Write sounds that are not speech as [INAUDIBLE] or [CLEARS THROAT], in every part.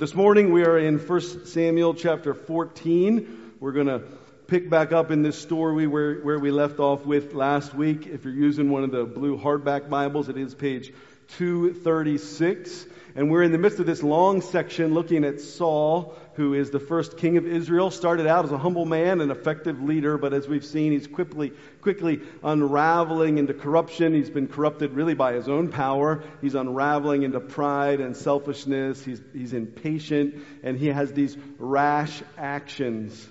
This morning we are in 1 Samuel chapter 14. We're going to pick back up in this story where, where we left off with last week. If you're using one of the blue hardback Bibles, it is page 236. And we're in the midst of this long section looking at Saul, who is the first king of Israel. Started out as a humble man, an effective leader, but as we've seen, he's quickly, quickly unraveling into corruption. He's been corrupted really by his own power. He's unraveling into pride and selfishness. He's, he's impatient, and he has these rash actions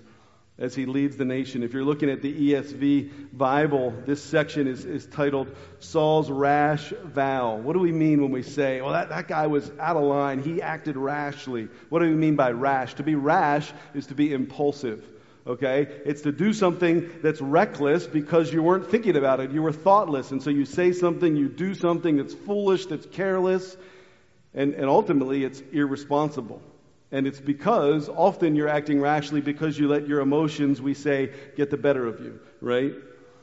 as he leads the nation. If you're looking at the ESV Bible, this section is, is titled Saul's Rash Vow. What do we mean when we say, well, that, that guy was out of line. He acted rashly. What do we mean by rash? To be rash is to be impulsive. Okay? It's to do something that's reckless because you weren't thinking about it. You were thoughtless. And so you say something, you do something that's foolish, that's careless, and, and ultimately it's irresponsible. And it's because often you're acting rashly because you let your emotions, we say, get the better of you, right?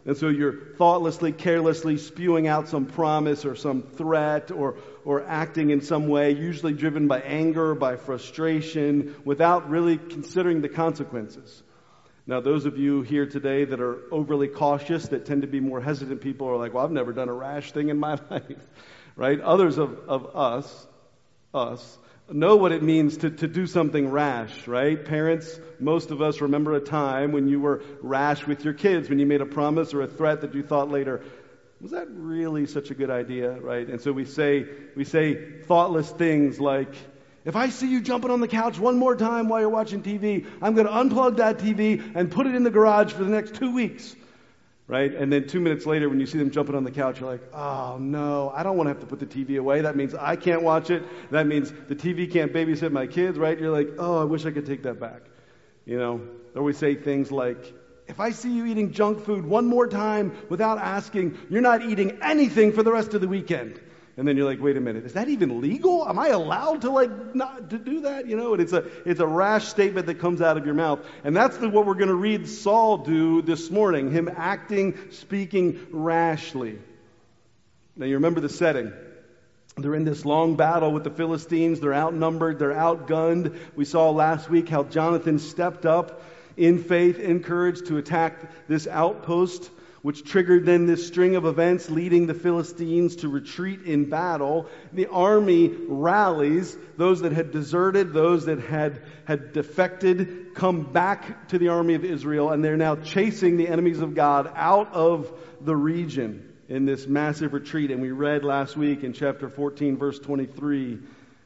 And so you're thoughtlessly, carelessly spewing out some promise or some threat or, or acting in some way, usually driven by anger, by frustration, without really considering the consequences. Now, those of you here today that are overly cautious, that tend to be more hesitant people, are like, well, I've never done a rash thing in my [LAUGHS] life, right? Others of, of us, us, know what it means to, to do something rash, right? Parents, most of us remember a time when you were rash with your kids, when you made a promise or a threat that you thought later, was that really such a good idea, right? And so we say, we say thoughtless things like, if I see you jumping on the couch one more time while you're watching TV, I'm going to unplug that TV and put it in the garage for the next two weeks right? And then two minutes later, when you see them jumping on the couch, you're like, oh no, I don't want to have to put the TV away. That means I can't watch it. That means the TV can't babysit my kids, right? You're like, oh, I wish I could take that back. You know? Or we say things like, if I see you eating junk food one more time without asking, you're not eating anything for the rest of the weekend. And then you're like, wait a minute, is that even legal? Am I allowed to like not to do that? You know, and it's a it's a rash statement that comes out of your mouth. And that's the, what we're going to read Saul do this morning, him acting, speaking rashly. Now you remember the setting. They're in this long battle with the Philistines. They're outnumbered. They're outgunned. We saw last week how Jonathan stepped up in faith, in courage to attack this outpost which triggered then this string of events leading the Philistines to retreat in battle. The army rallies. Those that had deserted, those that had, had defected, come back to the army of Israel, and they're now chasing the enemies of God out of the region in this massive retreat. And we read last week in chapter 14, verse 23,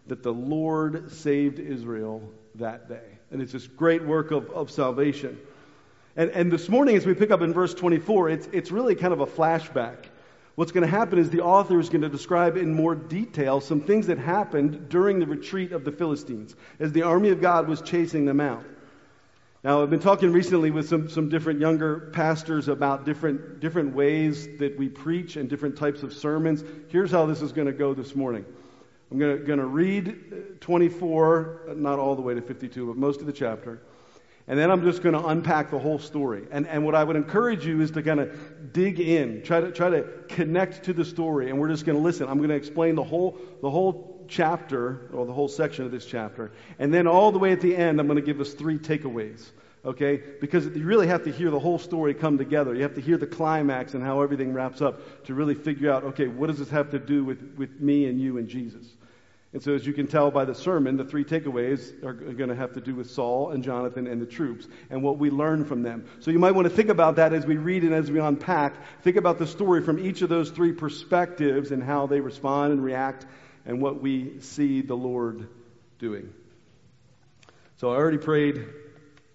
that the Lord saved Israel that day. And it's this great work of, of salvation. And, and this morning, as we pick up in verse 24, it's, it's really kind of a flashback. What's going to happen is the author is going to describe in more detail some things that happened during the retreat of the Philistines as the army of God was chasing them out. Now, I've been talking recently with some, some different younger pastors about different, different ways that we preach and different types of sermons. Here's how this is going to go this morning. I'm going to, going to read 24, not all the way to 52, but most of the chapter. And then I'm just going to unpack the whole story. And, and what I would encourage you is to kind of dig in, try to, try to connect to the story. And we're just going to listen. I'm going to explain the whole, the whole chapter, or the whole section of this chapter. And then all the way at the end, I'm going to give us three takeaways. Okay? Because you really have to hear the whole story come together. You have to hear the climax and how everything wraps up to really figure out, okay, what does this have to do with, with me and you and Jesus? And so, as you can tell by the sermon, the three takeaways are going to have to do with Saul and Jonathan and the troops and what we learn from them. So, you might want to think about that as we read and as we unpack. Think about the story from each of those three perspectives and how they respond and react and what we see the Lord doing. So, I already prayed.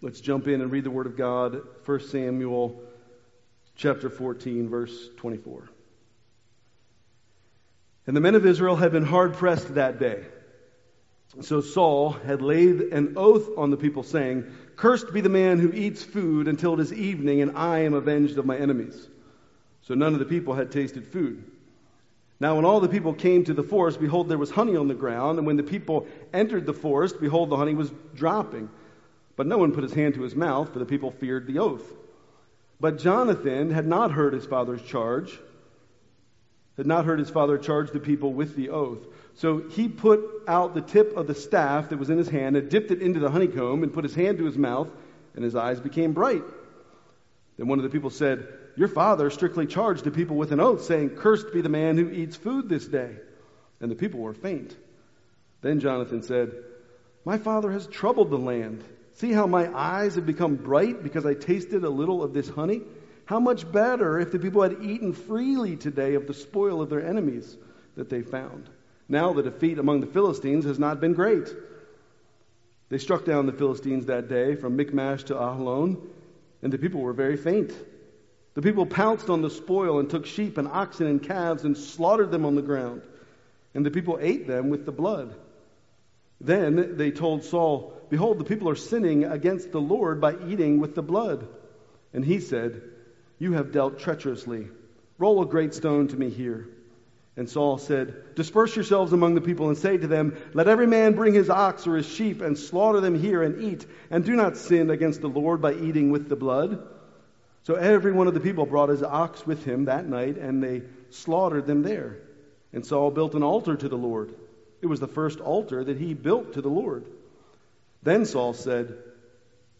Let's jump in and read the Word of God. 1 Samuel chapter 14, verse 24. And the men of Israel had been hard pressed that day. So Saul had laid an oath on the people, saying, Cursed be the man who eats food until it is evening, and I am avenged of my enemies. So none of the people had tasted food. Now, when all the people came to the forest, behold, there was honey on the ground. And when the people entered the forest, behold, the honey was dropping. But no one put his hand to his mouth, for the people feared the oath. But Jonathan had not heard his father's charge had not heard his father charge the people with the oath. So he put out the tip of the staff that was in his hand and dipped it into the honeycomb and put his hand to his mouth, and his eyes became bright. Then one of the people said, Your father strictly charged the people with an oath, saying, Cursed be the man who eats food this day. And the people were faint. Then Jonathan said, My father has troubled the land. See how my eyes have become bright because I tasted a little of this honey? How much better if the people had eaten freely today of the spoil of their enemies that they found. Now the defeat among the Philistines has not been great. They struck down the Philistines that day from Michmash to Aijalon, and the people were very faint. The people pounced on the spoil and took sheep and oxen and calves and slaughtered them on the ground, and the people ate them with the blood. Then they told Saul, Behold, the people are sinning against the Lord by eating with the blood. And he said, You have dealt treacherously. Roll a great stone to me here. And Saul said, Disperse yourselves among the people and say to them, Let every man bring his ox or his sheep and slaughter them here and eat, and do not sin against the Lord by eating with the blood. So every one of the people brought his ox with him that night, and they slaughtered them there. And Saul built an altar to the Lord. It was the first altar that he built to the Lord. Then Saul said,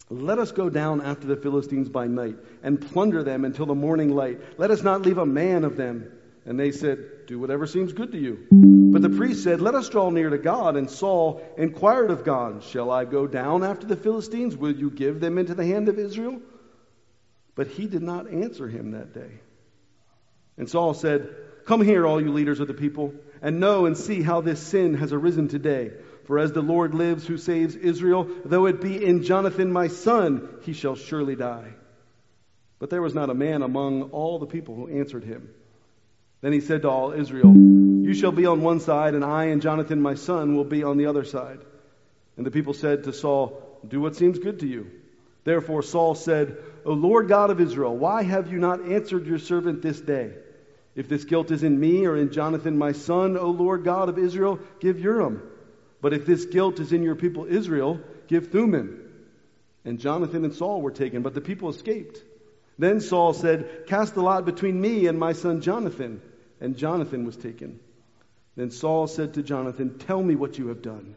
Let us go down after the Philistines by night and plunder them until the morning light. Let us not leave a man of them. And they said, Do whatever seems good to you. But the priest said, Let us draw near to God. And Saul inquired of God, Shall I go down after the Philistines? Will you give them into the hand of Israel? But he did not answer him that day. And Saul said, Come here, all you leaders of the people, and know and see how this sin has arisen today. For as the Lord lives who saves Israel, though it be in Jonathan my son, he shall surely die. But there was not a man among all the people who answered him. Then he said to all Israel, You shall be on one side, and I and Jonathan my son will be on the other side. And the people said to Saul, Do what seems good to you. Therefore Saul said, O Lord God of Israel, why have you not answered your servant this day? If this guilt is in me or in Jonathan my son, O Lord God of Israel, give Urim. But if this guilt is in your people Israel, give Thummim. And Jonathan and Saul were taken, but the people escaped. Then Saul said, Cast the lot between me and my son Jonathan. And Jonathan was taken. Then Saul said to Jonathan, Tell me what you have done.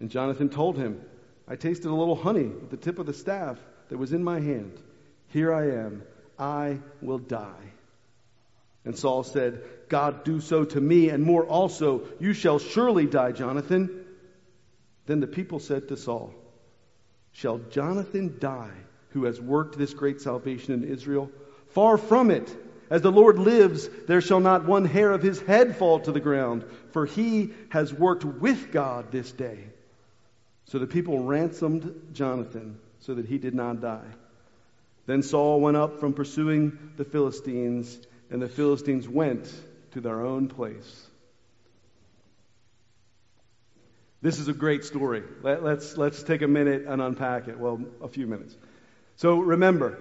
And Jonathan told him, I tasted a little honey with the tip of the staff that was in my hand. Here I am. I will die. And Saul said, God, do so to me and more also. You shall surely die, Jonathan. Then the people said to Saul, Shall Jonathan die who has worked this great salvation in Israel? Far from it. As the Lord lives, there shall not one hair of his head fall to the ground, for he has worked with God this day. So the people ransomed Jonathan so that he did not die. Then Saul went up from pursuing the Philistines, and the Philistines went to their own place. This is a great story. Let, us let's, let's take a minute and unpack it. Well, a few minutes. So remember,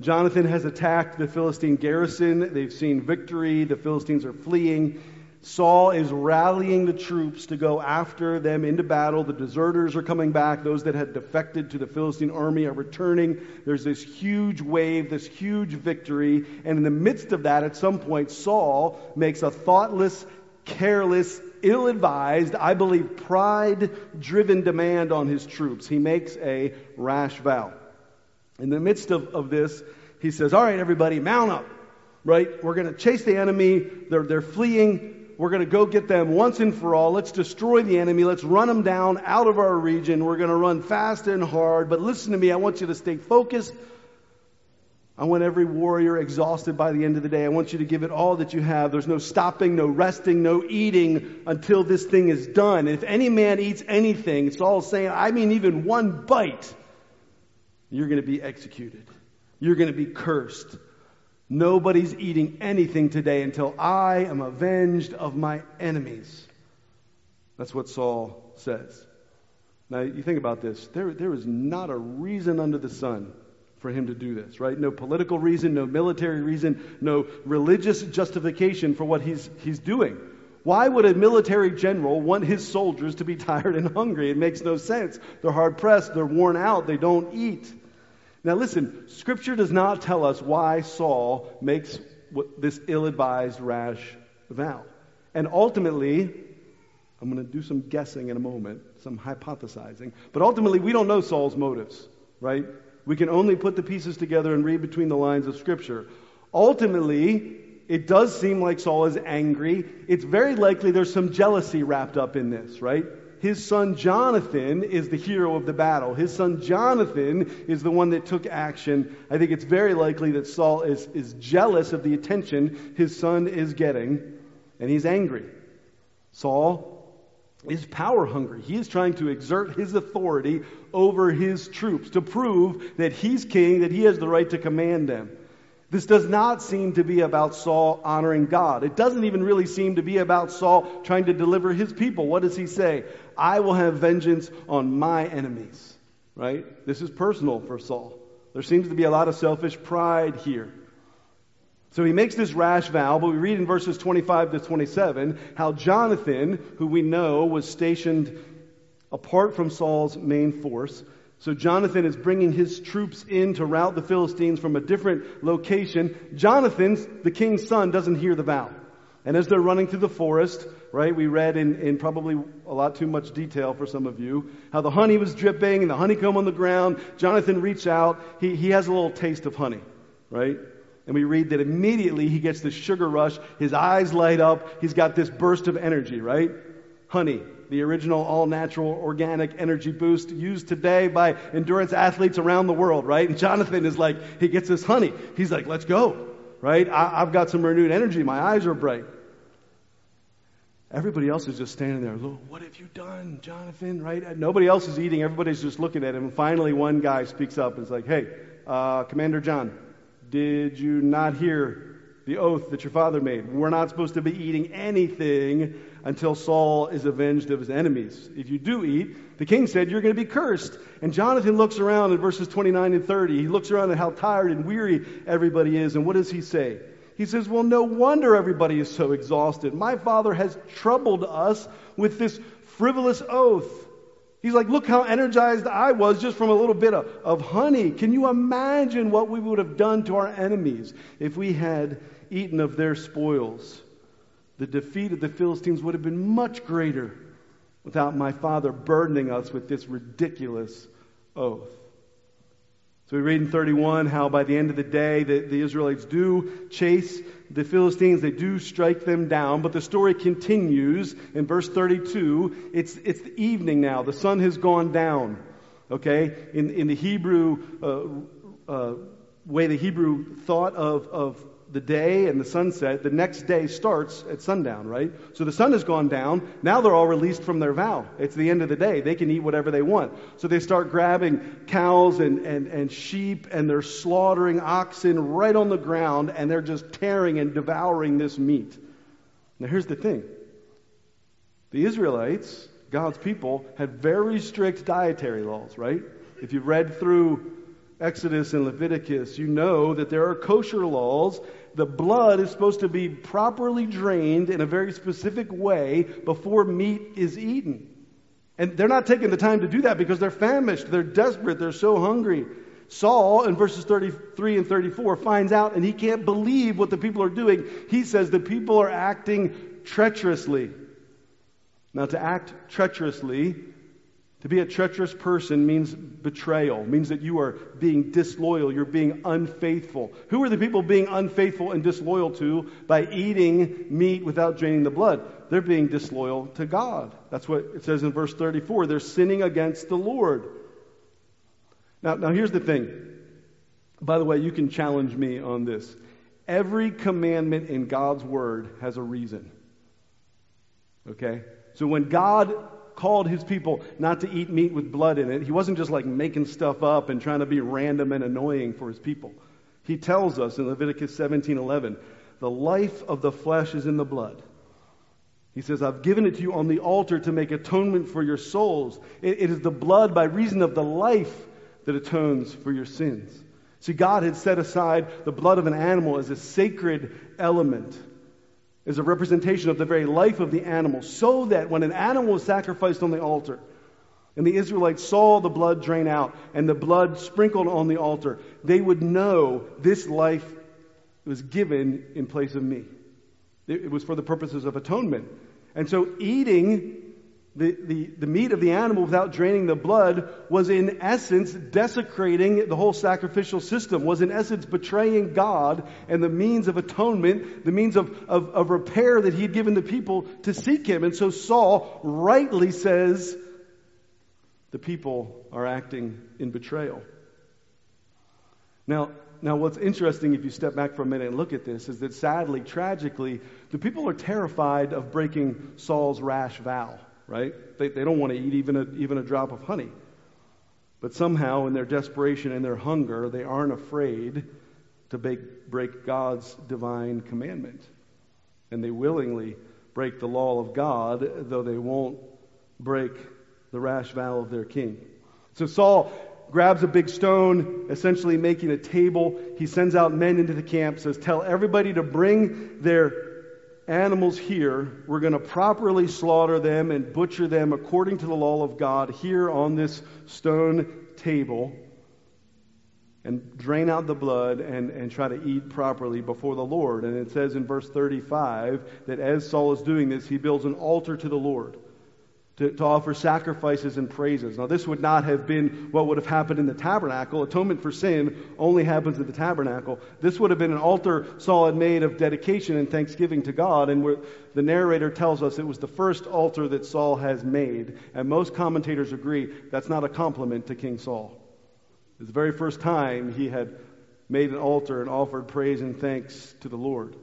Jonathan has attacked the Philistine garrison. They've seen victory. The Philistines are fleeing. Saul is rallying the troops to go after them into battle. The deserters are coming back. Those that had defected to the Philistine army are returning. There's this huge wave, this huge victory. And in the midst of that, at some point, Saul makes a thoughtless, careless, ill advised, I believe pride driven demand on his troops. He makes a rash vow. In the midst of, of this, he says, All right, everybody, mount up, right? We're going to chase the enemy. They're, they're fleeing. We're going to go get them once and for all. Let's destroy the enemy. Let's run them down out of our region. We're going to run fast and hard. But listen to me. I want you to stay focused. I want every warrior exhausted by the end of the day. I want you to give it all that you have. There's no stopping, no resting, no eating until this thing is done. And if any man eats anything, it's all saying, I mean, even one bite, you're going to be executed. You're going to be cursed. Nobody's eating anything today until I am avenged of my enemies. That's what Saul says. Now, you think about this. There, there is not a reason under the sun for him to do this, right? No political reason, no military reason, no religious justification for what he's, he's doing. Why would a military general want his soldiers to be [LAUGHS] tired and hungry? It makes no sense. They're hard pressed, they're worn out, they don't eat. Now, listen, Scripture does not tell us why Saul makes this ill advised, rash vow. And ultimately, I'm going to do some guessing in a moment, some hypothesizing. But ultimately, we don't know Saul's motives, right? We can only put the pieces together and read between the lines of Scripture. Ultimately, it does seem like Saul is angry. It's very likely there's some jealousy wrapped up in this, right? His son Jonathan is the hero of the battle. His son Jonathan is the one that took action. I think it's very likely that Saul is, is jealous of the attention his son is getting, and he's angry. Saul is power hungry. He is trying to exert his authority over his troops to prove that he's king, that he has the right to command them. This does not seem to be about Saul honoring God. It doesn't even really seem to be about Saul trying to deliver his people. What does he say? I will have vengeance on my enemies. Right? This is personal for Saul. There seems to be a lot of selfish pride here. So he makes this rash vow, but we read in verses 25 to 27 how Jonathan, who we know was stationed apart from Saul's main force, so Jonathan is bringing his troops in to rout the Philistines from a different location. Jonathan, the king's son, doesn't hear the vow. And as they're running through the forest, right, we read in, in probably a lot too much detail for some of you, how the honey was dripping and the honeycomb on the ground. Jonathan reached out. He, he has a little taste of honey, right? And we read that immediately he gets this sugar rush. His eyes light up. He's got this burst of energy, right? Honey the original all natural organic energy boost used today by endurance athletes around the world, right? And Jonathan is like, he gets this honey. He's like, let's go, right? I, have got some renewed energy. My eyes are bright. Everybody else is just standing there. look, What have you done, Jonathan? Right? Nobody else is eating. Everybody's just looking at him. And finally, one guy speaks up and is like, hey, uh, Commander John, did you not hear the oath that your father made. We're not supposed to be eating anything until Saul is avenged of his enemies. If you do eat, the king said, you're going to be cursed. And Jonathan looks around in verses 29 and 30. He looks around at how tired and weary everybody is. And what does he say? He says, Well, no wonder everybody is so exhausted. My father has troubled us with this frivolous oath. He's like, look how energized I was just from a little bit of, of honey. Can you imagine what we would have done to our enemies if we had eaten of their spoils? The defeat of the Philistines would have been much greater without my father burdening us with this ridiculous oath. So we read in 31 how by the end of the day the, the Israelites do chase the Philistines, they do strike them down, but the story continues in verse 32. It's, it's the evening now. The sun has gone down. Okay? In, in the Hebrew uh, uh, way the Hebrew thought of, of the day and the sunset, the next day starts at sundown, right? So the sun has gone down. Now they're all released from their vow. It's the end of the day. They can eat whatever they want. So they start grabbing cows and, and, and sheep and they're slaughtering oxen right on the ground and they're just tearing and devouring this meat. Now here's the thing. The Israelites, God's people, had very strict dietary laws, right? If you read through Exodus and Leviticus, you know that there are kosher laws. The blood is supposed to be properly drained in a very specific way before meat is eaten. And they're not taking the time to do that because they're famished, they're desperate, they're so hungry. Saul, in verses 33 and 34, finds out and he can't believe what the people are doing. He says the people are acting treacherously. Now, to act treacherously to be a treacherous person means betrayal, means that you are being disloyal, you're being unfaithful. Who are the people being unfaithful and disloyal to by eating meat without draining the blood? They're being disloyal to God. That's what it says in verse 34. They're sinning against the Lord. Now, now here's the thing. By the way, you can challenge me on this. Every commandment in God's word has a reason. Okay? So when God called his people not to eat meat with blood in it. He wasn't just like making stuff up and trying to be random and annoying for his people. He tells us in Leviticus 17:11, "The life of the flesh is in the blood." He says, I've given it to you on the altar to make atonement for your souls. it, it is the blood by reason of the life that atones for your sins. See, God had set aside the blood of an animal as a sacred element is a representation of the very life of the animal, so that when an animal was sacrificed on the altar, and the Israelites saw the blood drain out and the blood sprinkled on the altar, they would know this life was given in place of me. It was for the purposes of atonement. And so eating the, the, the meat of the animal without draining the blood was in essence desecrating the whole sacrificial system, was in essence betraying God and the means of atonement, the means of, of, of repair that he had given the people to seek him. And so Saul rightly says the people are acting in betrayal. Now, now, what's interesting if you step back for a minute and look at this is that sadly, tragically, the people are terrified of breaking Saul's rash vow right? They, they don't want to eat even a, even a drop of honey. But somehow, in their desperation and their hunger, they aren't afraid to break, break God's divine commandment. And they willingly break the law of God, though they won't break the rash vow of their king. So Saul grabs a big stone, essentially making a table. He sends out men into the camp, says, Tell everybody to bring their animals here, we're going to properly slaughter them and butcher them according to the law of God here on this stone table and drain out the blood and, and try to eat properly before the Lord. And it says in verse 35 that as Saul is doing this, he builds an altar to the Lord to, to offer sacrifices and praises. Now, this would not have been what would have happened in the tabernacle. Atonement for sin only happens at the tabernacle. This would have been an altar Saul had made of dedication and thanksgiving to God, and where the narrator tells us it was the first altar that Saul has made. And most commentators agree that's not a compliment to King Saul. It's the very first time he had made an altar and offered praise and thanks to the Lord.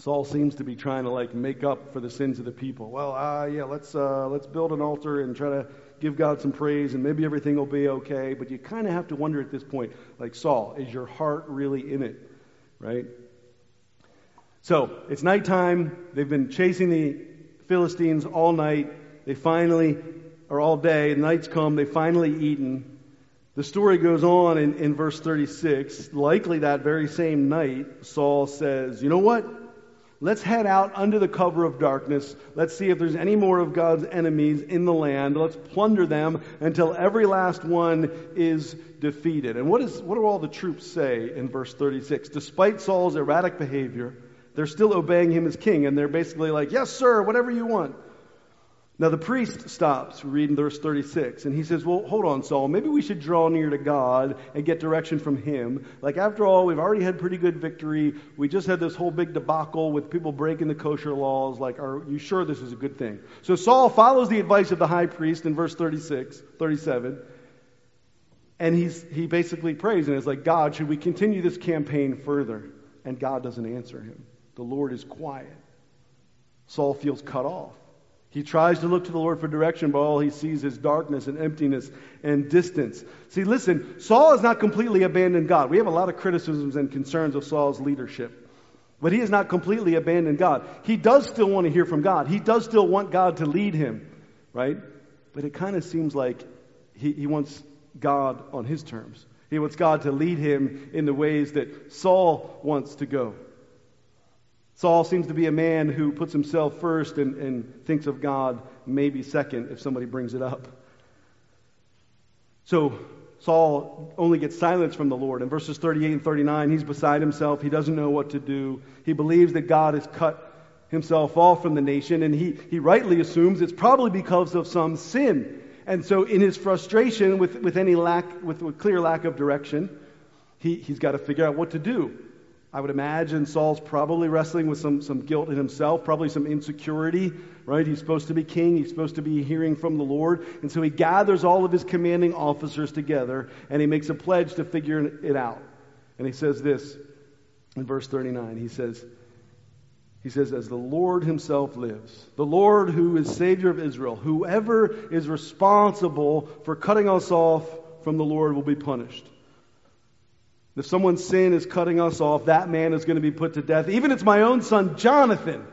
Saul seems to be trying to like make up for the sins of the people. Well, uh, yeah, let's uh, let's build an altar and try to give God some praise, and maybe everything will be okay. But you kind of have to wonder at this point, like Saul, is your heart really in it, right? So it's nighttime. They've been chasing the Philistines all night. They finally, or all day. Night's come. They finally eaten. The story goes on in, in verse 36. Likely that very same night, Saul says, You know what? Let's head out under the cover of darkness. Let's see if there's any more of God's enemies in the land. Let's plunder them until every last one is defeated. And what, is, what do all the troops say in verse 36? Despite Saul's erratic behavior, they're still obeying him as king, and they're basically like, Yes, sir, whatever you want. Now the priest stops, reading verse 36, and he says, Well, hold on, Saul. Maybe we should draw near to God and get direction from him. Like, after all, we've already had pretty good victory. We just had this whole big debacle with people breaking the kosher laws. Like, are you sure this is a good thing? So Saul follows the advice of the high priest in verse 36, 37. And he's, he basically prays and is like, God, should we continue this campaign further? And God doesn't answer him. The Lord is quiet. Saul feels cut off. He tries to look to the Lord for direction, but all he sees is darkness and emptiness and distance. See, listen, Saul has not completely abandoned God. We have a lot of criticisms and concerns of Saul's leadership. But he has not completely abandoned God. He does still want to hear from God. He does still want God to lead him, right? But it kind of seems like he, he wants God on his terms. He wants God to lead him in the ways that Saul wants to go. Saul seems to be a man who puts himself first and, and thinks of God maybe second if somebody brings it up. So Saul only gets silence from the Lord. In verses 38 and 39, he's beside himself. He doesn't know what to do. He believes that God has cut himself off from the nation, and he, he rightly assumes it's probably because of some sin. And so, in his frustration with, with any lack, with, with clear lack of direction, he, he's got to figure out what to do. I would imagine Saul's probably wrestling with some, some guilt in himself, probably some insecurity, right? He's supposed to be king. He's supposed to be hearing from the Lord. And so he gathers all of his commanding officers together and he makes a pledge to figure it out. And he says this in verse 39. He says, he says, as the Lord himself lives, the Lord who is Savior of Israel, whoever is responsible for cutting us off from the Lord will be punished. If someone's sin is cutting us off, that man is going to be put to death. Even it's my own son, Jonathan,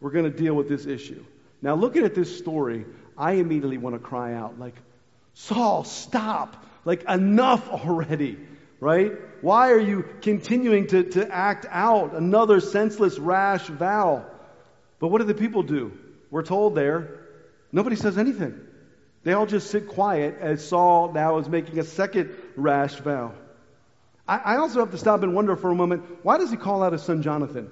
we're going to deal with this issue. Now, looking at this story, I immediately want to cry out, like, Saul, stop! Like, enough already, right? Why are you continuing to, to act out another senseless, rash vow? But what do the people do? We're told there, nobody says anything. They all just sit quiet as Saul now is making a second rash vow. I, I also have to stop and wonder for a moment why does he call out his son Jonathan?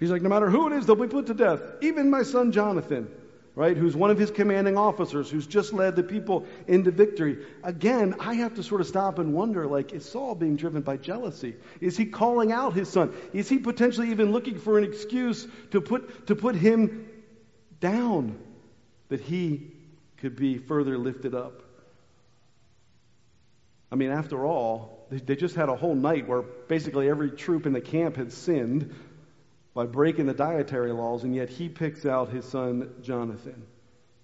He's like, no matter who it is, they'll be put to death, even my son Jonathan. right, who's one of his commanding officers, who's just led the people into victory. Again, I have to sort of stop and wonder, like, is Saul being driven by jealousy? Is he calling out his son? Is he potentially even looking for an excuse to put, to put him down that he could be further lifted up? I mean, after all, they just had a whole night where basically every troop in the camp had sinned by breaking the dietary laws, and yet he picks out his son Jonathan.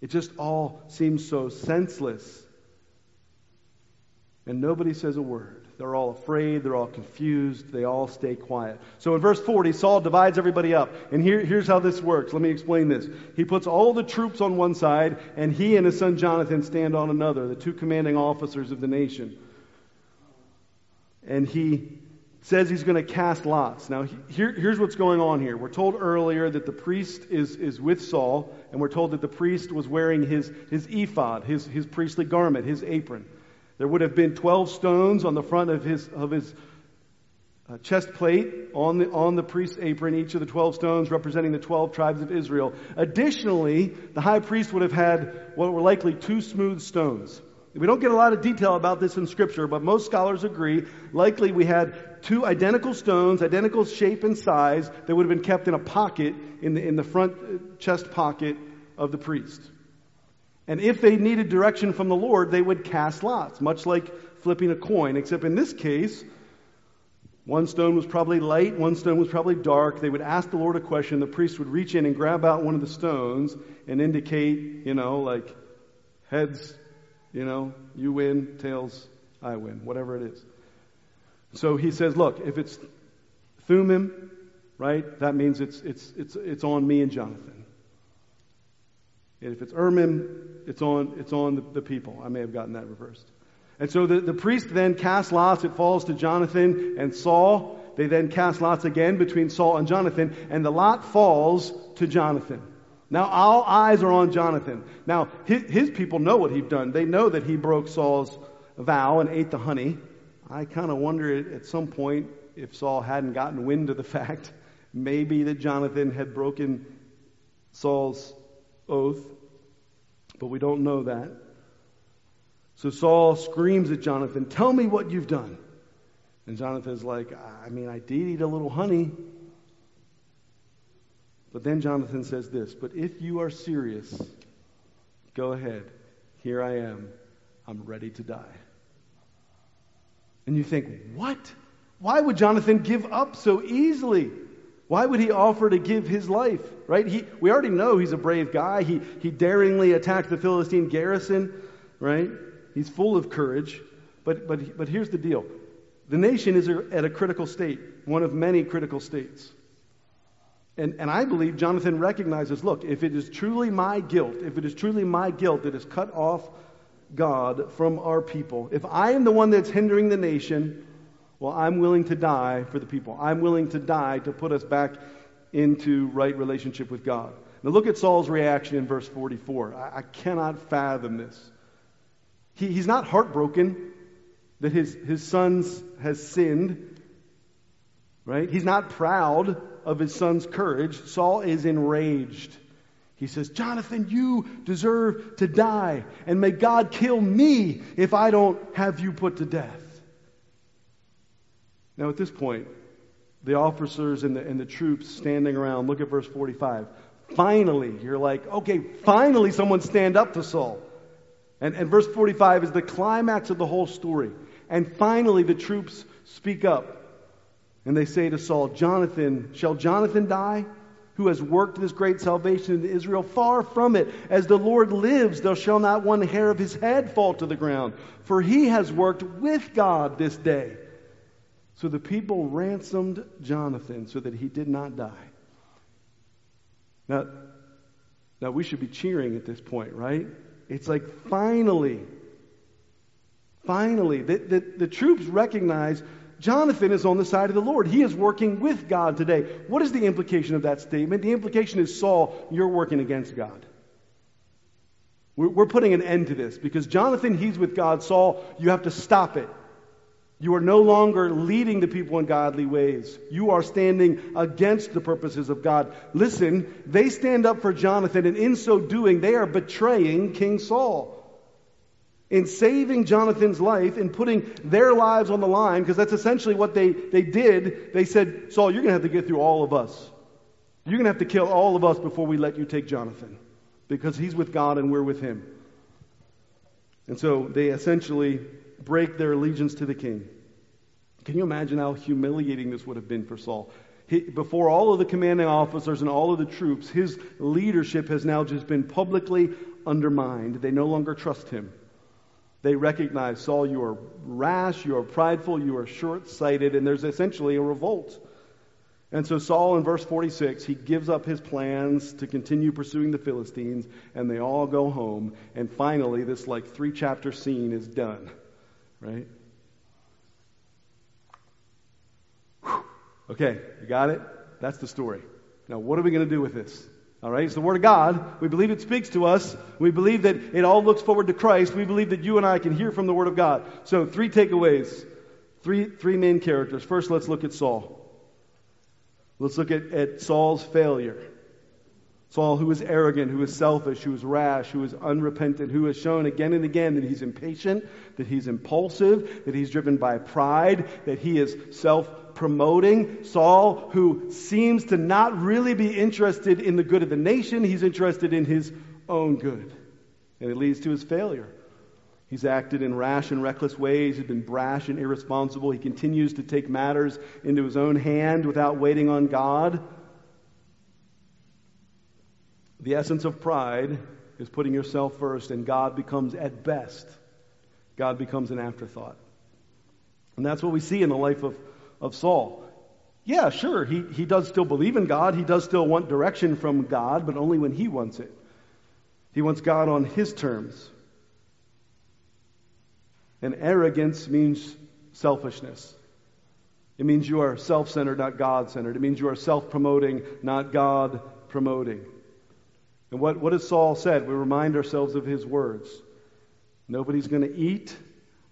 It just all seems so senseless. And nobody says a word. They're all afraid. They're all confused. They all stay quiet. So in verse 40, Saul divides everybody up. And here, here's how this works. Let me explain this. He puts all the troops on one side, and he and his son Jonathan stand on another, the two commanding officers of the nation. And he says he's going to cast lots. Now, here, here's what's going on here. We're told earlier that the priest is, is with Saul, and we're told that the priest was wearing his, his ephod, his, his priestly garment, his apron. There would have been 12 stones on the front of his, of his uh, chest plate on the, on the priest's apron, each of the 12 stones representing the 12 tribes of Israel. Additionally, the high priest would have had what were likely two smooth stones. We don't get a lot of detail about this in Scripture, but most scholars agree. Likely we had two identical stones, identical shape and size, that would have been kept in a pocket in the, in the front uh, chest pocket of the priest. And if they needed direction from the Lord, they would cast lots, much like flipping a coin, except in this case, one stone was probably light, one stone was probably dark. They would ask the Lord a question. The priest would reach in and grab out one of the stones and indicate, you know, like heads you know, you win, tails, I win, whatever it is. So he says, look, if it's Thummim, right, that means it's, it's, it's, it's on me and Jonathan. And if it's Urim, it's on, it's on the, the people. I may have gotten that reversed. And so the, the priest then casts lots. It falls to Jonathan and Saul. They then cast lots again between Saul and Jonathan, and the lot falls to Jonathan. Now all eyes are on Jonathan. Now his, his people know what he'd done. They know that he broke Saul's vow and ate the honey. I kind of wonder at some point if Saul hadn't gotten wind of the [LAUGHS] fact, maybe that Jonathan had broken Saul's oath, but we don't know that. So Saul screams at Jonathan, Tell me what you've done. And Jonathan's like, I mean, I did eat a little honey. But then Jonathan says this But if you are serious, go ahead. Here I am. I'm ready to die. And you think, what? Why would Jonathan give up so easily? Why would he offer to give his life? Right? He, we already know he's a brave guy. He, he daringly attacked the Philistine garrison, right? He's full of courage. But, but, but here's the deal the nation is at a critical state, one of many critical states. And, and I believe Jonathan recognizes look, if it is truly my guilt, if it is truly my guilt that has cut off God from our people, if I am the one that's hindering the nation, well, I'm willing to die for the people. I'm willing to die to put us back into right relationship with God. Now look at Saul's reaction in verse 44. I, I cannot fathom this. He, he's not heartbroken that his, his son has sinned, right? He's not proud of his son's courage, Saul is enraged. He says, Jonathan, you deserve to die, and may God kill me if I don't have you put to death. Now, at this point, the officers and the, and the troops standing around, look at verse 45. Finally, you're like, okay, finally someone stand up to Saul. And, and verse 45 is the climax of the whole story. And finally, the troops speak up. And they say to Saul, Jonathan, shall Jonathan die? Who has worked this great salvation in Israel? Far from it. As the Lord lives, there shall not one hair of his head fall to the ground. For he has worked with God this day. So the people ransomed Jonathan so that he did not die. Now, now we should be cheering at this point, right? It's like finally, finally, the, the, the troops recognize Jonathan is on the side of the Lord. He is working with God today. What is the implication of that statement? The implication is Saul, you're working against God. We're, putting an end to this because Jonathan, he's with God. Saul, you have to stop it. You are no longer leading the people in godly ways. You are standing against the purposes of God. Listen, they stand up for Jonathan, and in so doing, they are betraying King Saul. In saving Jonathan's life, in putting their lives on the line, because that's essentially what they, they did, they said, Saul, you're going to have to get through all of us. You're going to have to kill all of us before we let you take Jonathan, because he's with God and we're with him. And so they essentially break their allegiance to the king. Can you imagine how humiliating this would have been for Saul? He, before all of the commanding officers and all of the troops, his leadership has now just been publicly undermined. They no longer trust him. They recognize, Saul, you are rash, you are prideful, you are short sighted, and there's essentially a revolt. And so Saul, in verse 46, he gives up his plans to continue pursuing the Philistines, and they all go home. And finally, this like three chapter scene is done, right? Okay, you got it? That's the story. Now, what are we going to do with this? All right, it's the Word of God. We believe it speaks to us. We believe that it all looks forward to Christ. We believe that you and I can hear from the Word of God. So, three takeaways, three, three main characters. First, let's look at Saul. Let's look at, at Saul's failure. Saul, who was arrogant, who was selfish, who was rash, who was unrepentant, who has shown again and again that he's impatient, that he's impulsive, that he's driven by pride, that he is self promoting. Saul, who seems to not really be interested in the good of the nation, he's interested in his own good. And it leads to his failure. He's acted in rash and reckless ways. He's been brash and irresponsible. He continues to take matters into his own hand without waiting on God. The essence of pride is putting yourself first, and God becomes, at best, God becomes an afterthought. And that's what we see in the life of, of Saul. Yeah, sure, he, he does still believe in God. He does still want direction from God, but only when he wants it. He wants God on his terms. And arrogance means selfishness. It means you are self centered, not God centered. It means you are self promoting, not God promoting. And what, what has Saul said? We remind ourselves of his words. Nobody's going to eat.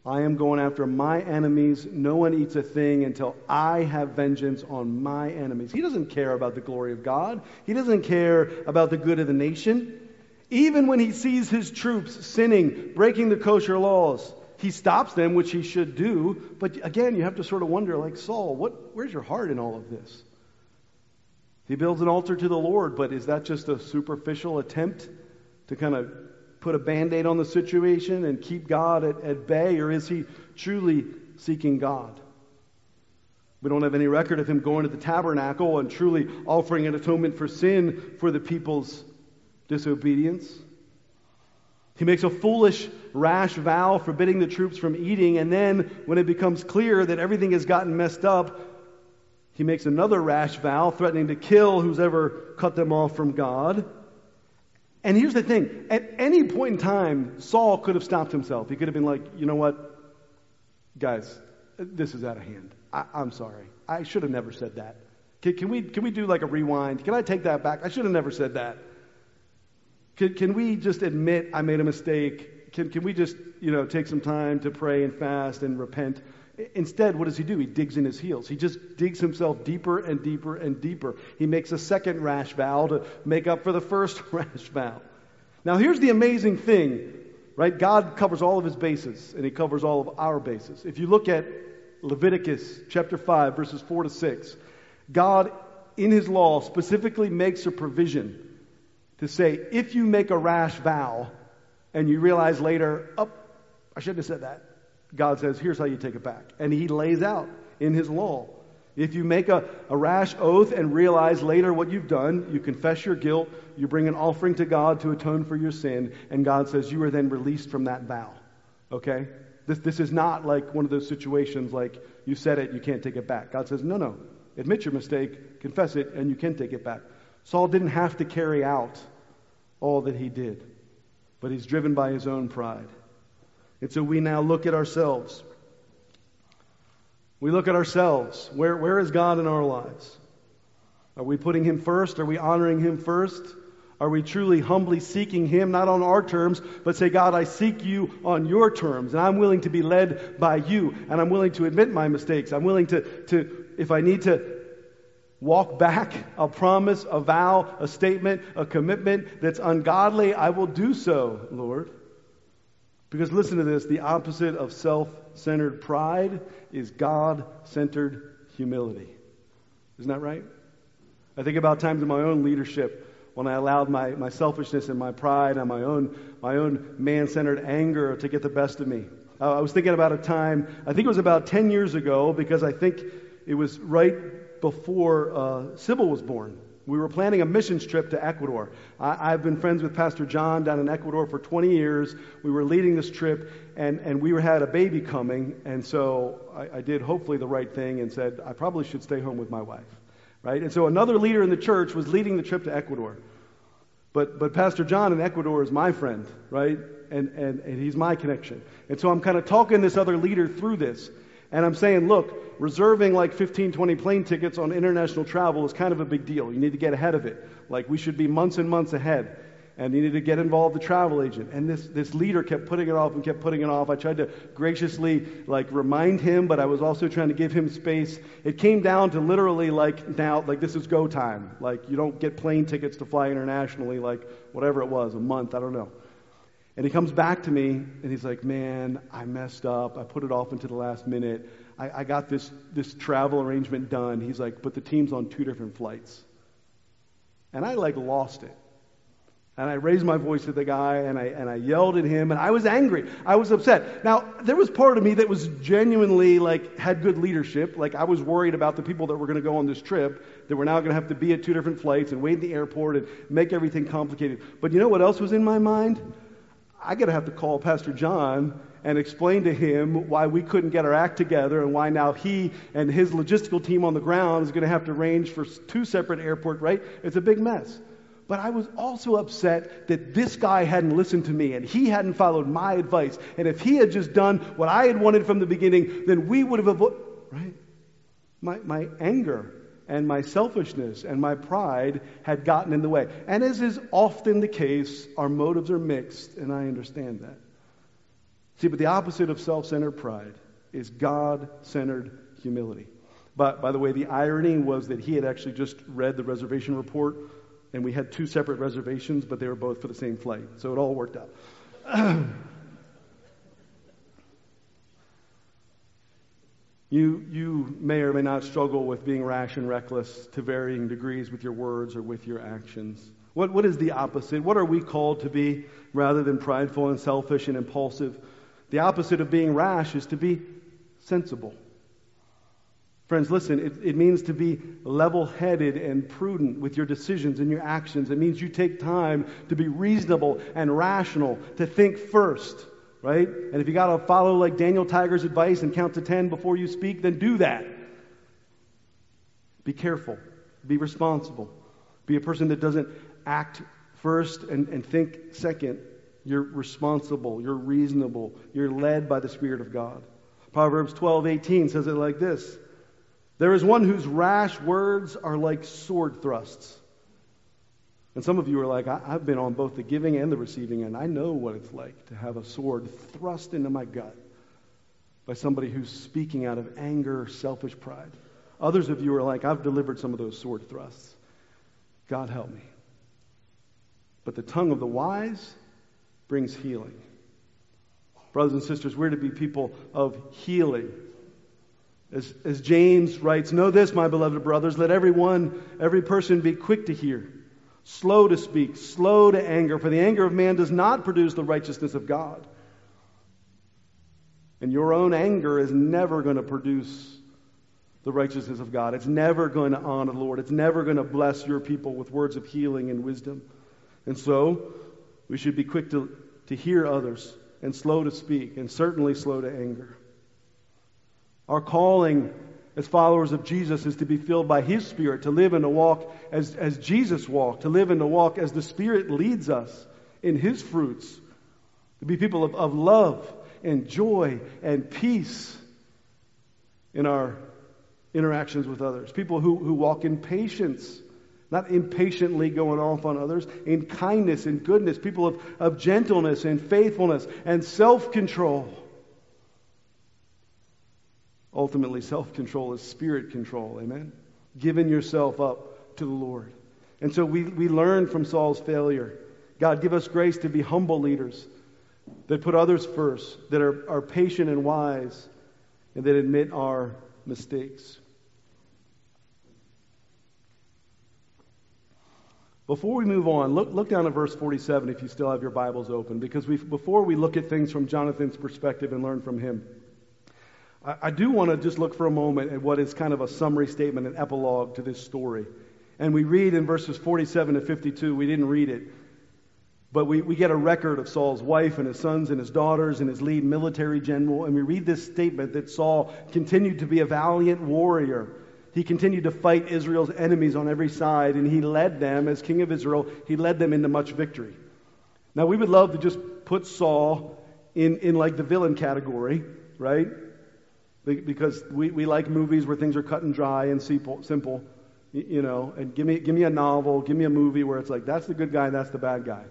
I am going after my enemies. No one eats a thing until I have vengeance on my enemies. He doesn't care about the glory of God. He doesn't care about the good of the nation. Even when he sees his troops sinning, breaking the kosher laws, he stops them, which he should do. But again, you have to sort of wonder, like Saul, what, where's your heart in all of this? He builds an altar to the Lord, but is that just a superficial attempt to kind of put a band aid on the situation and keep God at, at bay, or is he truly seeking God? We don't have any record of him going to the tabernacle and truly offering an atonement for sin for the people's disobedience. He makes a foolish, rash vow forbidding the troops from eating, and then when it becomes clear that everything has gotten messed up, he makes another rash vow, threatening to kill who's ever cut them off from God. And here's the thing at any point in time, Saul could have stopped himself. He could have been like, you know what? Guys, this is out of hand. I, am sorry. I should have never said that. Can, can, we, can we do like a rewind? Can I take that back? I should have never said that. Can, can we just admit I made a mistake? Can, can we just, you know, take some time to pray and fast and repent? Instead, what does he do? He digs in his heels. He just digs himself deeper and deeper and deeper. He makes a second rash vow to make up for the first [LAUGHS] rash vow. Now, here's the amazing thing, right? God covers all of his bases, and he covers all of our bases. If you look at Leviticus chapter 5, verses 4 to 6, God, in his law, specifically makes a provision to say, if you make a rash vow and you realize later, oh, I shouldn't have said that God says, here's how you take it back. And he lays out in his law. If you make a, a rash oath and realize later what you've done, you confess your guilt, you bring an offering to God to atone for your sin, and God says you are then released from that vow. Okay? This, this is not like one of those situations like you said it, you can't take it back. God says, no, no. Admit your mistake, confess it, and you can take it back. Saul didn't have to carry out all that he did, but he's driven by his own pride. And so we now look at ourselves. We look at ourselves. Where, where is God in our lives? Are we putting Him first? Are we honoring Him first? Are we truly humbly seeking Him, not on our terms, but say, God, I seek you on your terms, and I'm willing to be led by you, and I'm willing to admit my mistakes. I'm willing to, to if I need to walk back a promise, a vow, a statement, a commitment that's ungodly, I will do so, Lord. Because listen to this the opposite of self centered pride is God centered humility. Isn't that right? I think about times in my own leadership when I allowed my, my selfishness and my pride and my own, my own man centered anger to get the best of me. Uh, I was thinking about a time, I think it was about 10 years ago, because I think it was right before uh, Sybil was born. We were planning a missions trip to Ecuador. I, have been friends with Pastor John down in Ecuador for 20 years. We were leading this trip, and, and we had a baby coming, and so I, I did hopefully the right thing and said, I probably should stay home with my wife. Right? And so another leader in the church was leading the trip to Ecuador. But, but Pastor John in Ecuador is my friend, right? And, and, and he's my connection. And so I'm kind of talking this other leader through this. And I'm saying, look, reserving like 15, 20 plane tickets on international travel is kind of a big deal. You need to get ahead of it. Like we should be months and months ahead and you need to get involved the travel agent. And this, this leader kept putting it off and kept putting it off. I tried to graciously like remind him, but I was also trying to give him space. It came down to literally like now, like this is go time. Like you don't get plane tickets to fly internationally, like whatever it was, a month, I don't know. And he comes back to me and he's like, man, I messed up. I put it off until the last minute. I, I got this, this travel arrangement done. He's like, but the team's on two different flights. And I like lost it. And I raised my voice at the guy and I, and I yelled at him and I was angry. I was upset. Now, there was part of me that was genuinely like, had good leadership. Like, I was worried about the people that were going to go on this trip that were now going to have to be at two different flights and wait in the airport and make everything complicated. But you know what else was in my mind? I got to have to call Pastor John and explain to him why we couldn't get our act together and why now he and his logistical team on the ground is going to have to arrange for two separate airport, right? It's a big mess. But I was also upset that this guy hadn't listened to me and he hadn't followed my advice. And if he had just done what I had wanted from the beginning, then we would have avoided, right? My, my anger and my selfishness and my pride had gotten in the way. And as is often the case, our motives are mixed, and I understand that. See, but the opposite of self centered pride is God centered humility. But by the way, the irony was that he had actually just read the reservation report and we had two separate reservations, but they were both for the same flight. So it all worked out. [CLEARS THROAT] you, you may or may not struggle with being rash and reckless to varying degrees with your words or with your actions. What, what is the opposite? What are we called to be rather than prideful and selfish and impulsive? The opposite of being rash is to be sensible. Friends, listen, it, it means to be level headed and prudent with your decisions and your actions. It means you take time to be reasonable and rational, to think first, right? And if you got to follow like Daniel Tiger's advice and count to 10 before you speak, then do that. Be careful, be responsible, be a person that doesn't act first and, and think second. You're responsible, you're reasonable, you're led by the Spirit of God. Proverbs 12, 18 says it like this. There is one whose rash words are like sword thrusts. And some of you are like, I, have been on both the giving and the receiving end. I know what it's like to have a sword thrust into my gut by somebody who's speaking out of anger, selfish pride. Others of you are like, I've delivered some of those sword thrusts. God help me. But the tongue of the wise brings healing. Brothers and sisters, we're to be people of healing as, as James writes, Know this, my beloved brothers, let everyone, every person be quick to hear, slow to speak, slow to anger, for the anger of man does not produce the righteousness of God. And your own anger is never going to produce the righteousness of God. It's never going to honor the Lord. It's never going to bless your people with words of healing and wisdom. And so, we should be quick to, to hear others and slow to speak, and certainly slow to anger. Our calling as followers of Jesus is to be filled by His Spirit, to live and to walk as, as Jesus walked, to live and to walk as the Spirit leads us in His fruits, to be people of, of love and joy and peace in our interactions with others, people who, who walk in patience not impatiently going off on others, in kindness and goodness, people of, of gentleness and faithfulness and self control. Ultimately, self control is spirit control, amen? Giving yourself up to the Lord. And so we, we learn from Saul's failure. God, give us grace to be humble leaders that put others first, that are, are patient and wise, and that admit our mistakes. Before we move on, look, look down at verse 47 if you still have your Bibles open, because we, before we look at things from Jonathan's perspective and learn from him, I, do want to just look for a moment at what is kind of a summary statement, an epilogue to this story. And we read in verses 47 to 52, we didn't read it, but we, we get a record of Saul's wife and his sons and his daughters and his lead military general, and we read this statement that Saul continued to be a valiant warrior he continued to fight Israel's enemies on every side, and he led them, as king of Israel, he led them into much victory. Now, we would love to just put Saul in, in like the villain category, right? Because we, we like movies where things are cut and dry and simple, you know, and give me, give me a novel, give me a movie where it's like, that's the good guy, and that's the bad guy.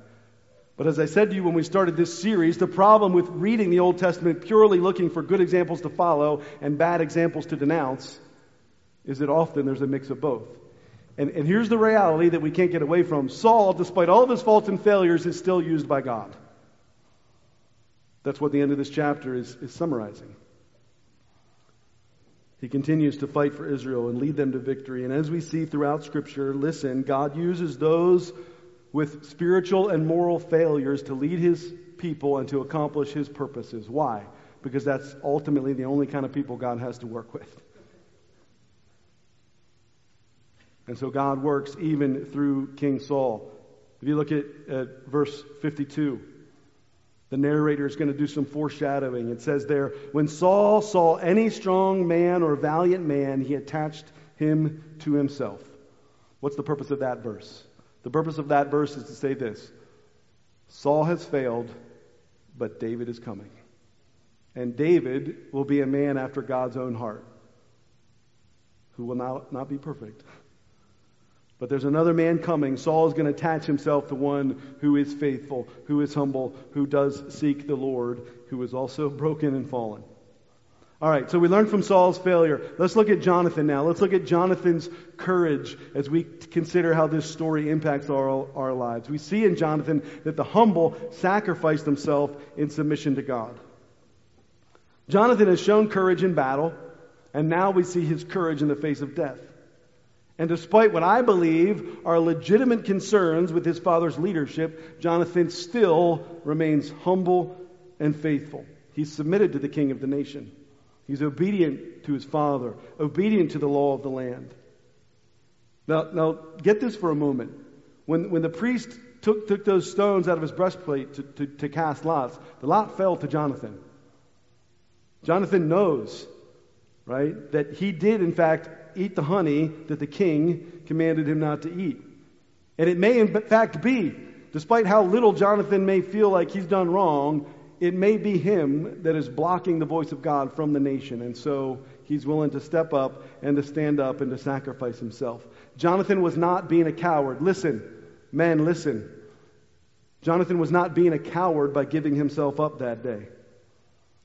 But as I said to you when we started this series, the problem with reading the Old Testament purely looking for good examples to follow and bad examples to denounce is that often there's a mix of both. And, and here's the reality that we can't get away from Saul, despite all of his faults and failures, is still used by God. That's what the end of this chapter is, is summarizing. He continues to fight for Israel and lead them to victory. And as we see throughout Scripture, listen, God uses those with spiritual and moral failures to lead his people and to accomplish his purposes. Why? Because that's ultimately the only kind of people God has to work with. And so God works even through King Saul. If you look at, at verse 52, the narrator is going to do some foreshadowing. It says there, When Saul saw any strong man or valiant man, he attached him to himself. What's the purpose of that verse? The purpose of that verse is to say this Saul has failed, but David is coming. And David will be a man after God's own heart who will not, not be perfect but there's another man coming. Saul is going to attach himself to one who is faithful, who is humble, who does seek the Lord, who is also broken and fallen. All right, so we learned from Saul's failure. Let's look at Jonathan now. Let's look at Jonathan's courage as we consider how this story impacts our, our lives. We see in Jonathan that the humble sacrificed himself in submission to God. Jonathan has shown courage in battle, and now we see his courage in the face of death. And despite what I believe are legitimate concerns with his father's leadership, Jonathan still remains humble and faithful. He's submitted to the king of the nation. He's obedient to his father, obedient to the law of the land. Now, now get this for a moment. When, when the priest took, took those stones out of his breastplate to, to, to cast lots, the lot fell to Jonathan. Jonathan knows, right, that he did, in fact, eat the honey that the king commanded him not to eat. And it may, in fact, be, despite how little Jonathan may feel like he's done wrong, it may be him that is blocking the voice of God from the nation. And so he's willing to step up and to stand up and to sacrifice himself. Jonathan was not being a coward. Listen, men, listen. Jonathan was not being a coward by giving himself up that day.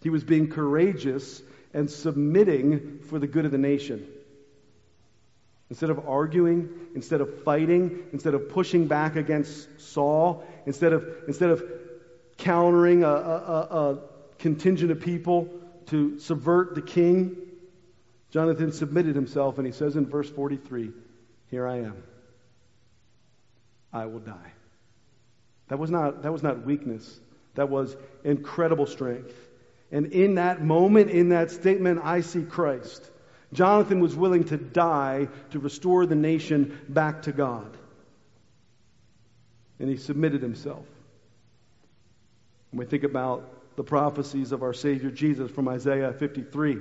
He was being courageous and submitting for the good of the nation. Instead of arguing, instead of fighting, instead of pushing back against Saul, instead of, instead of countering a, a, a contingent of people to subvert the king, Jonathan submitted himself and he says in verse 43, Here I am. I will die. That was not, that was not weakness. That was incredible strength. And in that moment, in that statement, I see Christ. Jonathan was willing to die to restore the nation back to God. And he submitted himself. When we think about the prophecies of our Savior Jesus from Isaiah 53,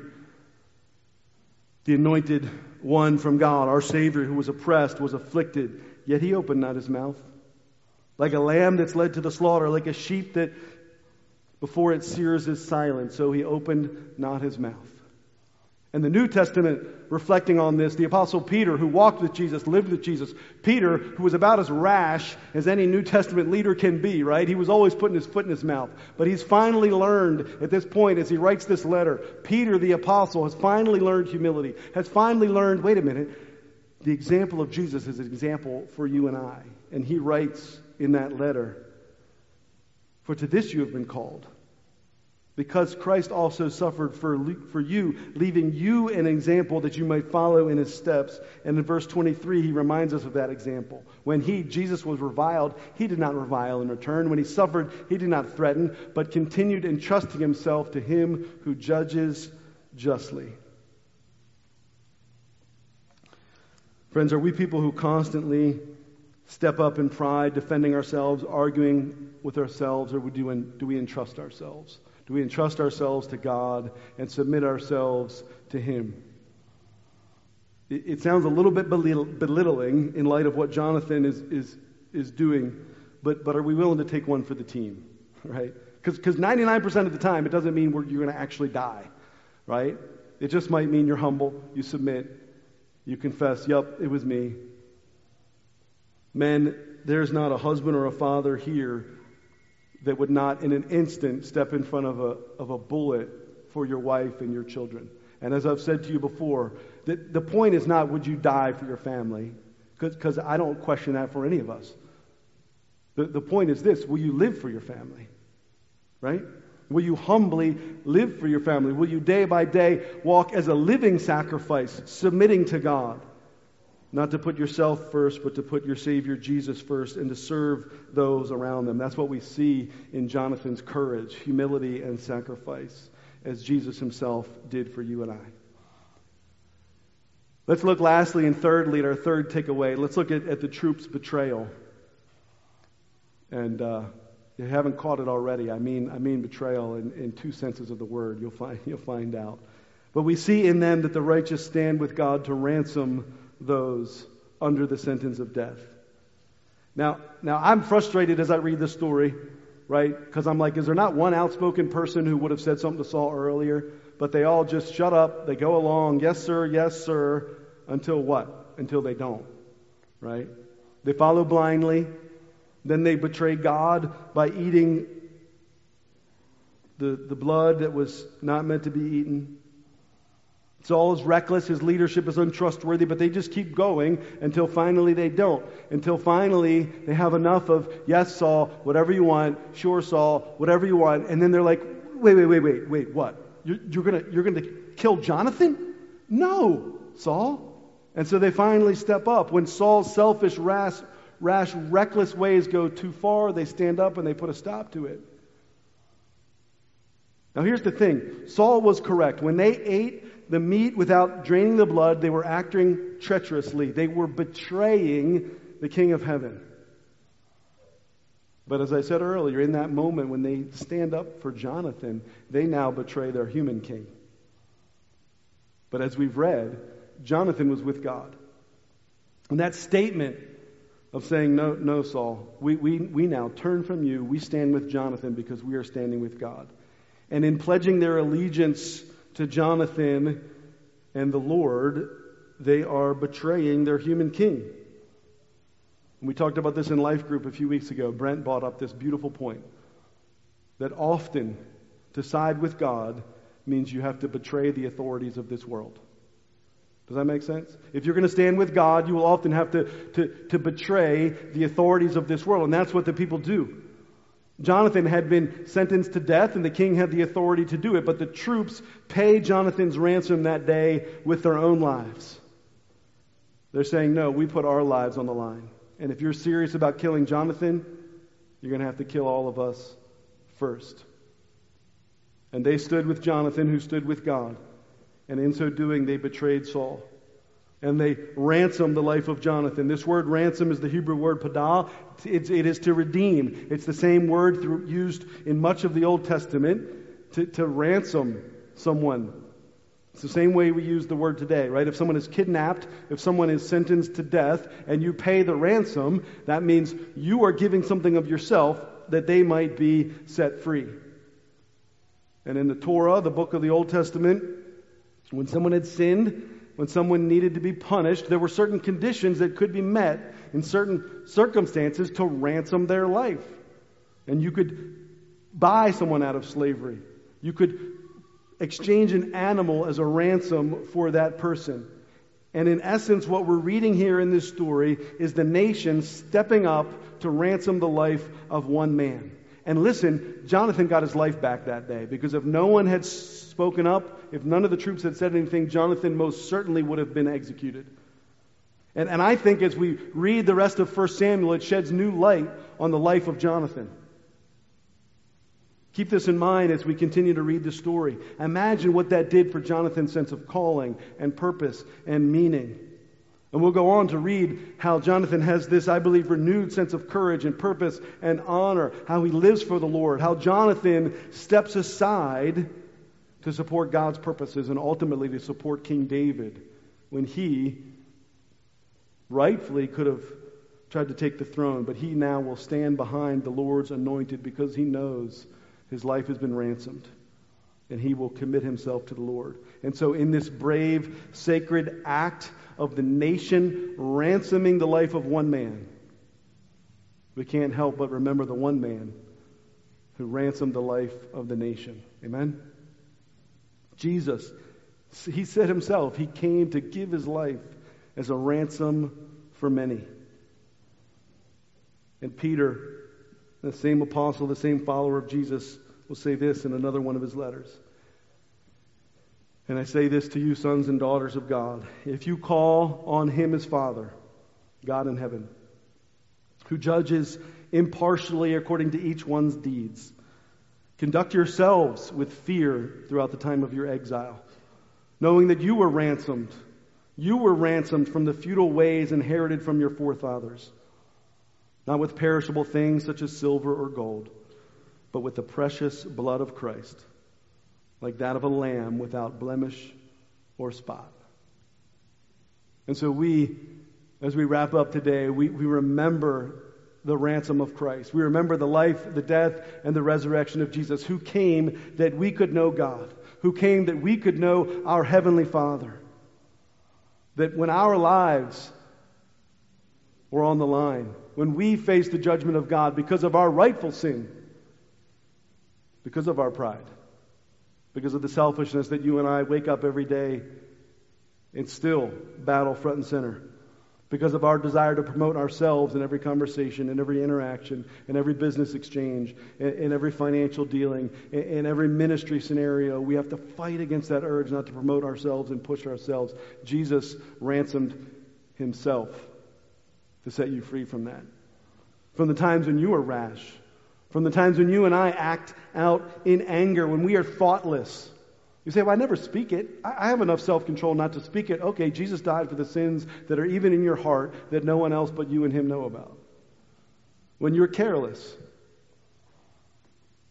the anointed one from God, our Savior who was oppressed, was afflicted, yet he opened not his mouth. Like a lamb that's led to the slaughter, like a sheep that before it sears is silent, so he opened not his mouth. And the New Testament reflecting on this, the apostle Peter, who walked with Jesus, lived with Jesus, Peter, who was about as rash as any New Testament leader can be, right? He was always putting his foot in his mouth. But he's finally learned at this point as he writes this letter, Peter the apostle has finally learned humility, has finally learned, wait a minute, the example of Jesus is an example for you and I. And he writes in that letter, For to this you have been called because Christ also suffered for, for you, leaving you an example that you might follow in his steps. And in verse 23, he reminds us of that example. When he, Jesus, was reviled, he did not revile in return. When he suffered, he did not threaten, but continued entrusting himself to him who judges justly. Friends, are we people who constantly step up in pride, defending ourselves, arguing with ourselves, or do we entrust ourselves? Do we entrust ourselves to God and submit ourselves to Him? It, it sounds a little bit belittling in light of what Jonathan is, is, is doing, but, but are we willing to take one for the team? Right? Because 99% of the time, it doesn't mean you're going to actually die. Right? It just might mean you're humble, you submit, you confess, yep, it was me. Men, there's not a husband or a father here that would not in an instant step in front of a, of a bullet for your wife and your children. And as I've said to you before, the, the point is not would you die for your family, because I don't question that for any of us. The, the point is this will you live for your family? Right? Will you humbly live for your family? Will you day by day walk as a living sacrifice, submitting to God? Not to put yourself first, but to put your Savior Jesus first and to serve those around them. That's what we see in Jonathan's courage, humility, and sacrifice, as Jesus himself did for you and I. Let's look lastly and thirdly at our third takeaway. Let's look at, at the troops' betrayal. And uh, you haven't caught it already. I mean, I mean betrayal in, in two senses of the word. You'll find, [LAUGHS] you'll find out. But we see in them that the righteous stand with God to ransom those under the sentence of death. Now, now I'm frustrated as I read this story, right? Because I'm like, is there not one outspoken person who would have said something to Saul earlier? But they all just shut up. They go along, yes, sir, yes, sir, until what? Until they don't, right? They follow blindly. Then they betray God by eating the, the blood that was not meant to be eaten. Saul is reckless, his leadership is untrustworthy, but they just keep going until finally they don't. Until finally they have enough of, yes, Saul, whatever you want, sure, Saul, whatever you want. And then they're like, wait, wait, wait, wait, wait, what? You're, you're going you're gonna kill Jonathan? No, Saul. And so they finally step up. When Saul's selfish, rash, rash, reckless ways go too far, they stand up and they put a stop to it. Now here's the thing Saul was correct. When they ate the meat without draining the blood, they were acting treacherously. They were betraying the King of Heaven. But as I said earlier, in that moment when they stand up for Jonathan, they now betray their human king. But as we've read, Jonathan was with God. And that statement of saying, No, no, Saul, we, we, we now turn from you, we stand with Jonathan because we are standing with God. And in pledging their allegiance to Jonathan and the Lord, they are betraying their human king. And we talked about this in Life Group a few weeks ago. Brent brought up this beautiful point that often to side with God means you have to betray the authorities of this world. Does that make sense? If you're going to stand with God, you will often have to, to, to betray the authorities of this world. And that's what the people do. Jonathan had been sentenced to death, and the king had the authority to do it, but the troops pay Jonathan's ransom that day with their own lives. They're saying, No, we put our lives on the line. And if you're serious about killing Jonathan, you're going to have to kill all of us first. And they stood with Jonathan, who stood with God. And in so doing, they betrayed Saul and they ransom the life of Jonathan. This word ransom is the Hebrew word padah. It's, it is to redeem. It's the same word through, used in much of the Old Testament to, to ransom someone. It's the same way we use the word today, right? If someone is kidnapped, if someone is sentenced to death, and you pay the ransom, that means you are giving something of yourself that they might be set free. And in the Torah, the book of the Old Testament, When someone had sinned, when someone needed to be punished, there were certain conditions that could be met in certain circumstances to ransom their life. And you could buy someone out of slavery. You could exchange an animal as a ransom for that person. And in essence, what we're reading here in this story is the nation stepping up to ransom the life of one man. And listen, Jonathan got his life back that day because if no one had spoken up, if none of the troops had said anything, Jonathan most certainly would have been executed. And, and I think as we read the rest of 1 Samuel, it sheds new light on the life of Jonathan. Keep this in mind as we continue to read the story. Imagine what that did for Jonathan's sense of calling and purpose and meaning. And we'll go on to read how Jonathan has this, I believe, renewed sense of courage and purpose and honor, how he lives for the Lord, how Jonathan steps aside to support God's purposes and ultimately to support King David when he rightfully could have tried to take the throne, but he now will stand behind the Lord's anointed because he knows his life has been ransomed and he will commit himself to the Lord. And so, in this brave, sacred act of the nation ransoming the life of one man, we can't help but remember the one man who ransomed the life of the nation. Amen? Jesus, he said himself, he came to give his life as a ransom for many. And Peter, the same apostle, the same follower of Jesus, will say this in another one of his letters. And I say this to you, sons and daughters of God. If you call on him as Father, God in heaven, who judges impartially according to each one's deeds, conduct yourselves with fear throughout the time of your exile, knowing that you were ransomed. You were ransomed from the futile ways inherited from your forefathers not with perishable things such as silver or gold, but with the precious blood of Christ, like that of a lamb without blemish or spot. And so we, as we wrap up today, we, we remember the ransom of Christ. We remember the life, the death, and the resurrection of Jesus, who came that we could know God, who came that we could know our Heavenly Father. That when our lives were on the line, when we faced the judgment of God because of our rightful sin, because of our pride, because of the selfishness that you and I wake up every day and still battle front and center, because of our desire to promote ourselves in every conversation, in every interaction, in every business exchange, in, in every financial dealing, in, in every ministry scenario. We have to fight against that urge not to promote ourselves and push ourselves. Jesus ransomed himself to set you free from that. From the times when you are rash, from the times when you and I act out in anger, when we are thoughtless. You say, Well, I never speak it. I have enough self control not to speak it. Okay, Jesus died for the sins that are even in your heart that no one else but you and Him know about. When you're careless,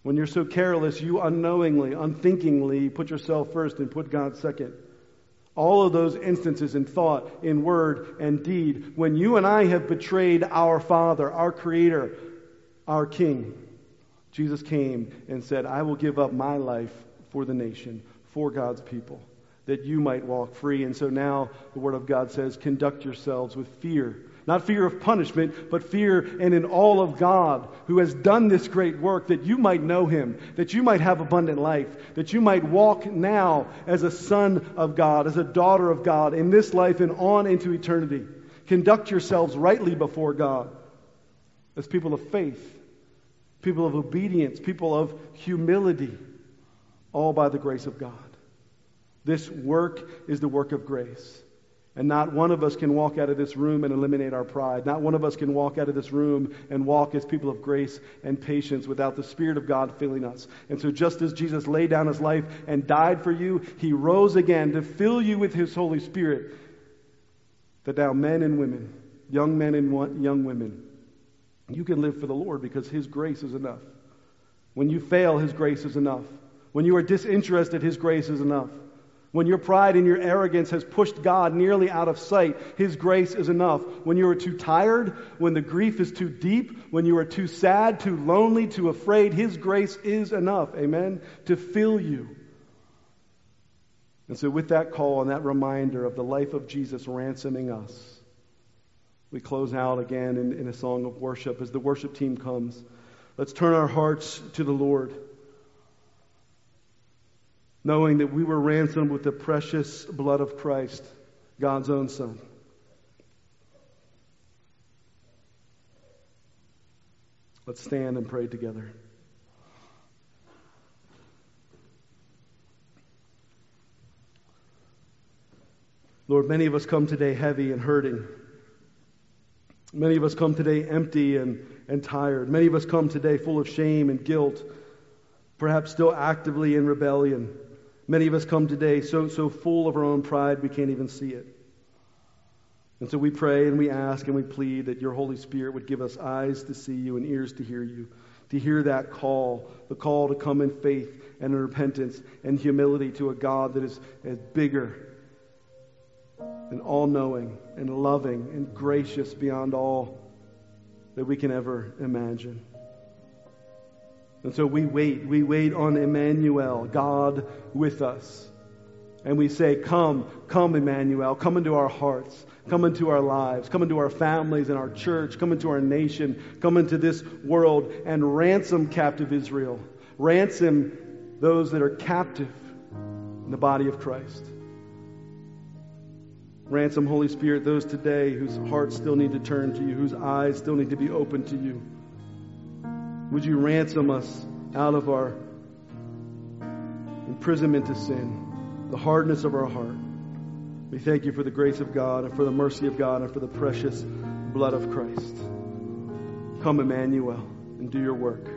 when you're so careless, you unknowingly, unthinkingly put yourself first and put God second. All of those instances in thought, in word, and deed, when you and I have betrayed our Father, our Creator, our King, Jesus came and said, I will give up my life for the nation, for God's people, that you might walk free. And so now the Word of God says, conduct yourselves with fear not fear of punishment, but fear and in all of God who has done this great work that you might know him, that you might have abundant life, that you might walk now as a son of God, as a daughter of God in this life and on into eternity. Conduct yourselves rightly before God as people of faith, people of obedience, people of humility, all by the grace of God. This work is the work of grace. And not one of us can walk out of this room and eliminate our pride. Not one of us can walk out of this room and walk as people of grace and patience without the Spirit of God filling us. And so, just as Jesus laid down his life and died for you, he rose again to fill you with his Holy Spirit. That now, men and women, young men and young women, you can live for the Lord because his grace is enough. When you fail, his grace is enough. When you are disinterested, his grace is enough. When your pride and your arrogance has pushed God nearly out of sight, His grace is enough. When you are too tired, when the grief is too deep, when you are too sad, too lonely, too afraid, His grace is enough, amen, to fill you And so, with that call and that reminder of the life of Jesus ransoming us, we close out again in, in a song of worship as the worship team comes. Let's turn our hearts to the Lord, knowing that we were ransomed with the precious blood of Christ, God's own Son. Let's stand and pray together. Lord, many of us come today heavy and hurting. Many of us come today empty and, and tired. Many of us come today full of shame and guilt, perhaps still actively in rebellion. Many of us come today so, so full of our own pride we can't even see it. And so we pray and we ask and we plead that your Holy Spirit would give us eyes to see you and ears to hear you, to hear that call, the call to come in faith and in repentance and humility to a God that is, is bigger and all knowing and loving and gracious beyond all that we can ever imagine. And so we wait. We wait on Emmanuel, God with us. And we say, Come, come, Emmanuel, come into our hearts, come into our lives, come into our families and our church, come into our nation, come into this world and ransom captive Israel. Ransom those that are captive in the body of Christ. Ransom, Holy Spirit, those today whose hearts still need to turn to you, whose eyes still need to be open to you. Would you ransom us out of our imprisonment to sin, the hardness of our heart? We thank you for the grace of God and for the mercy of God and for the precious blood of Christ. Come, Emmanuel, and do your work.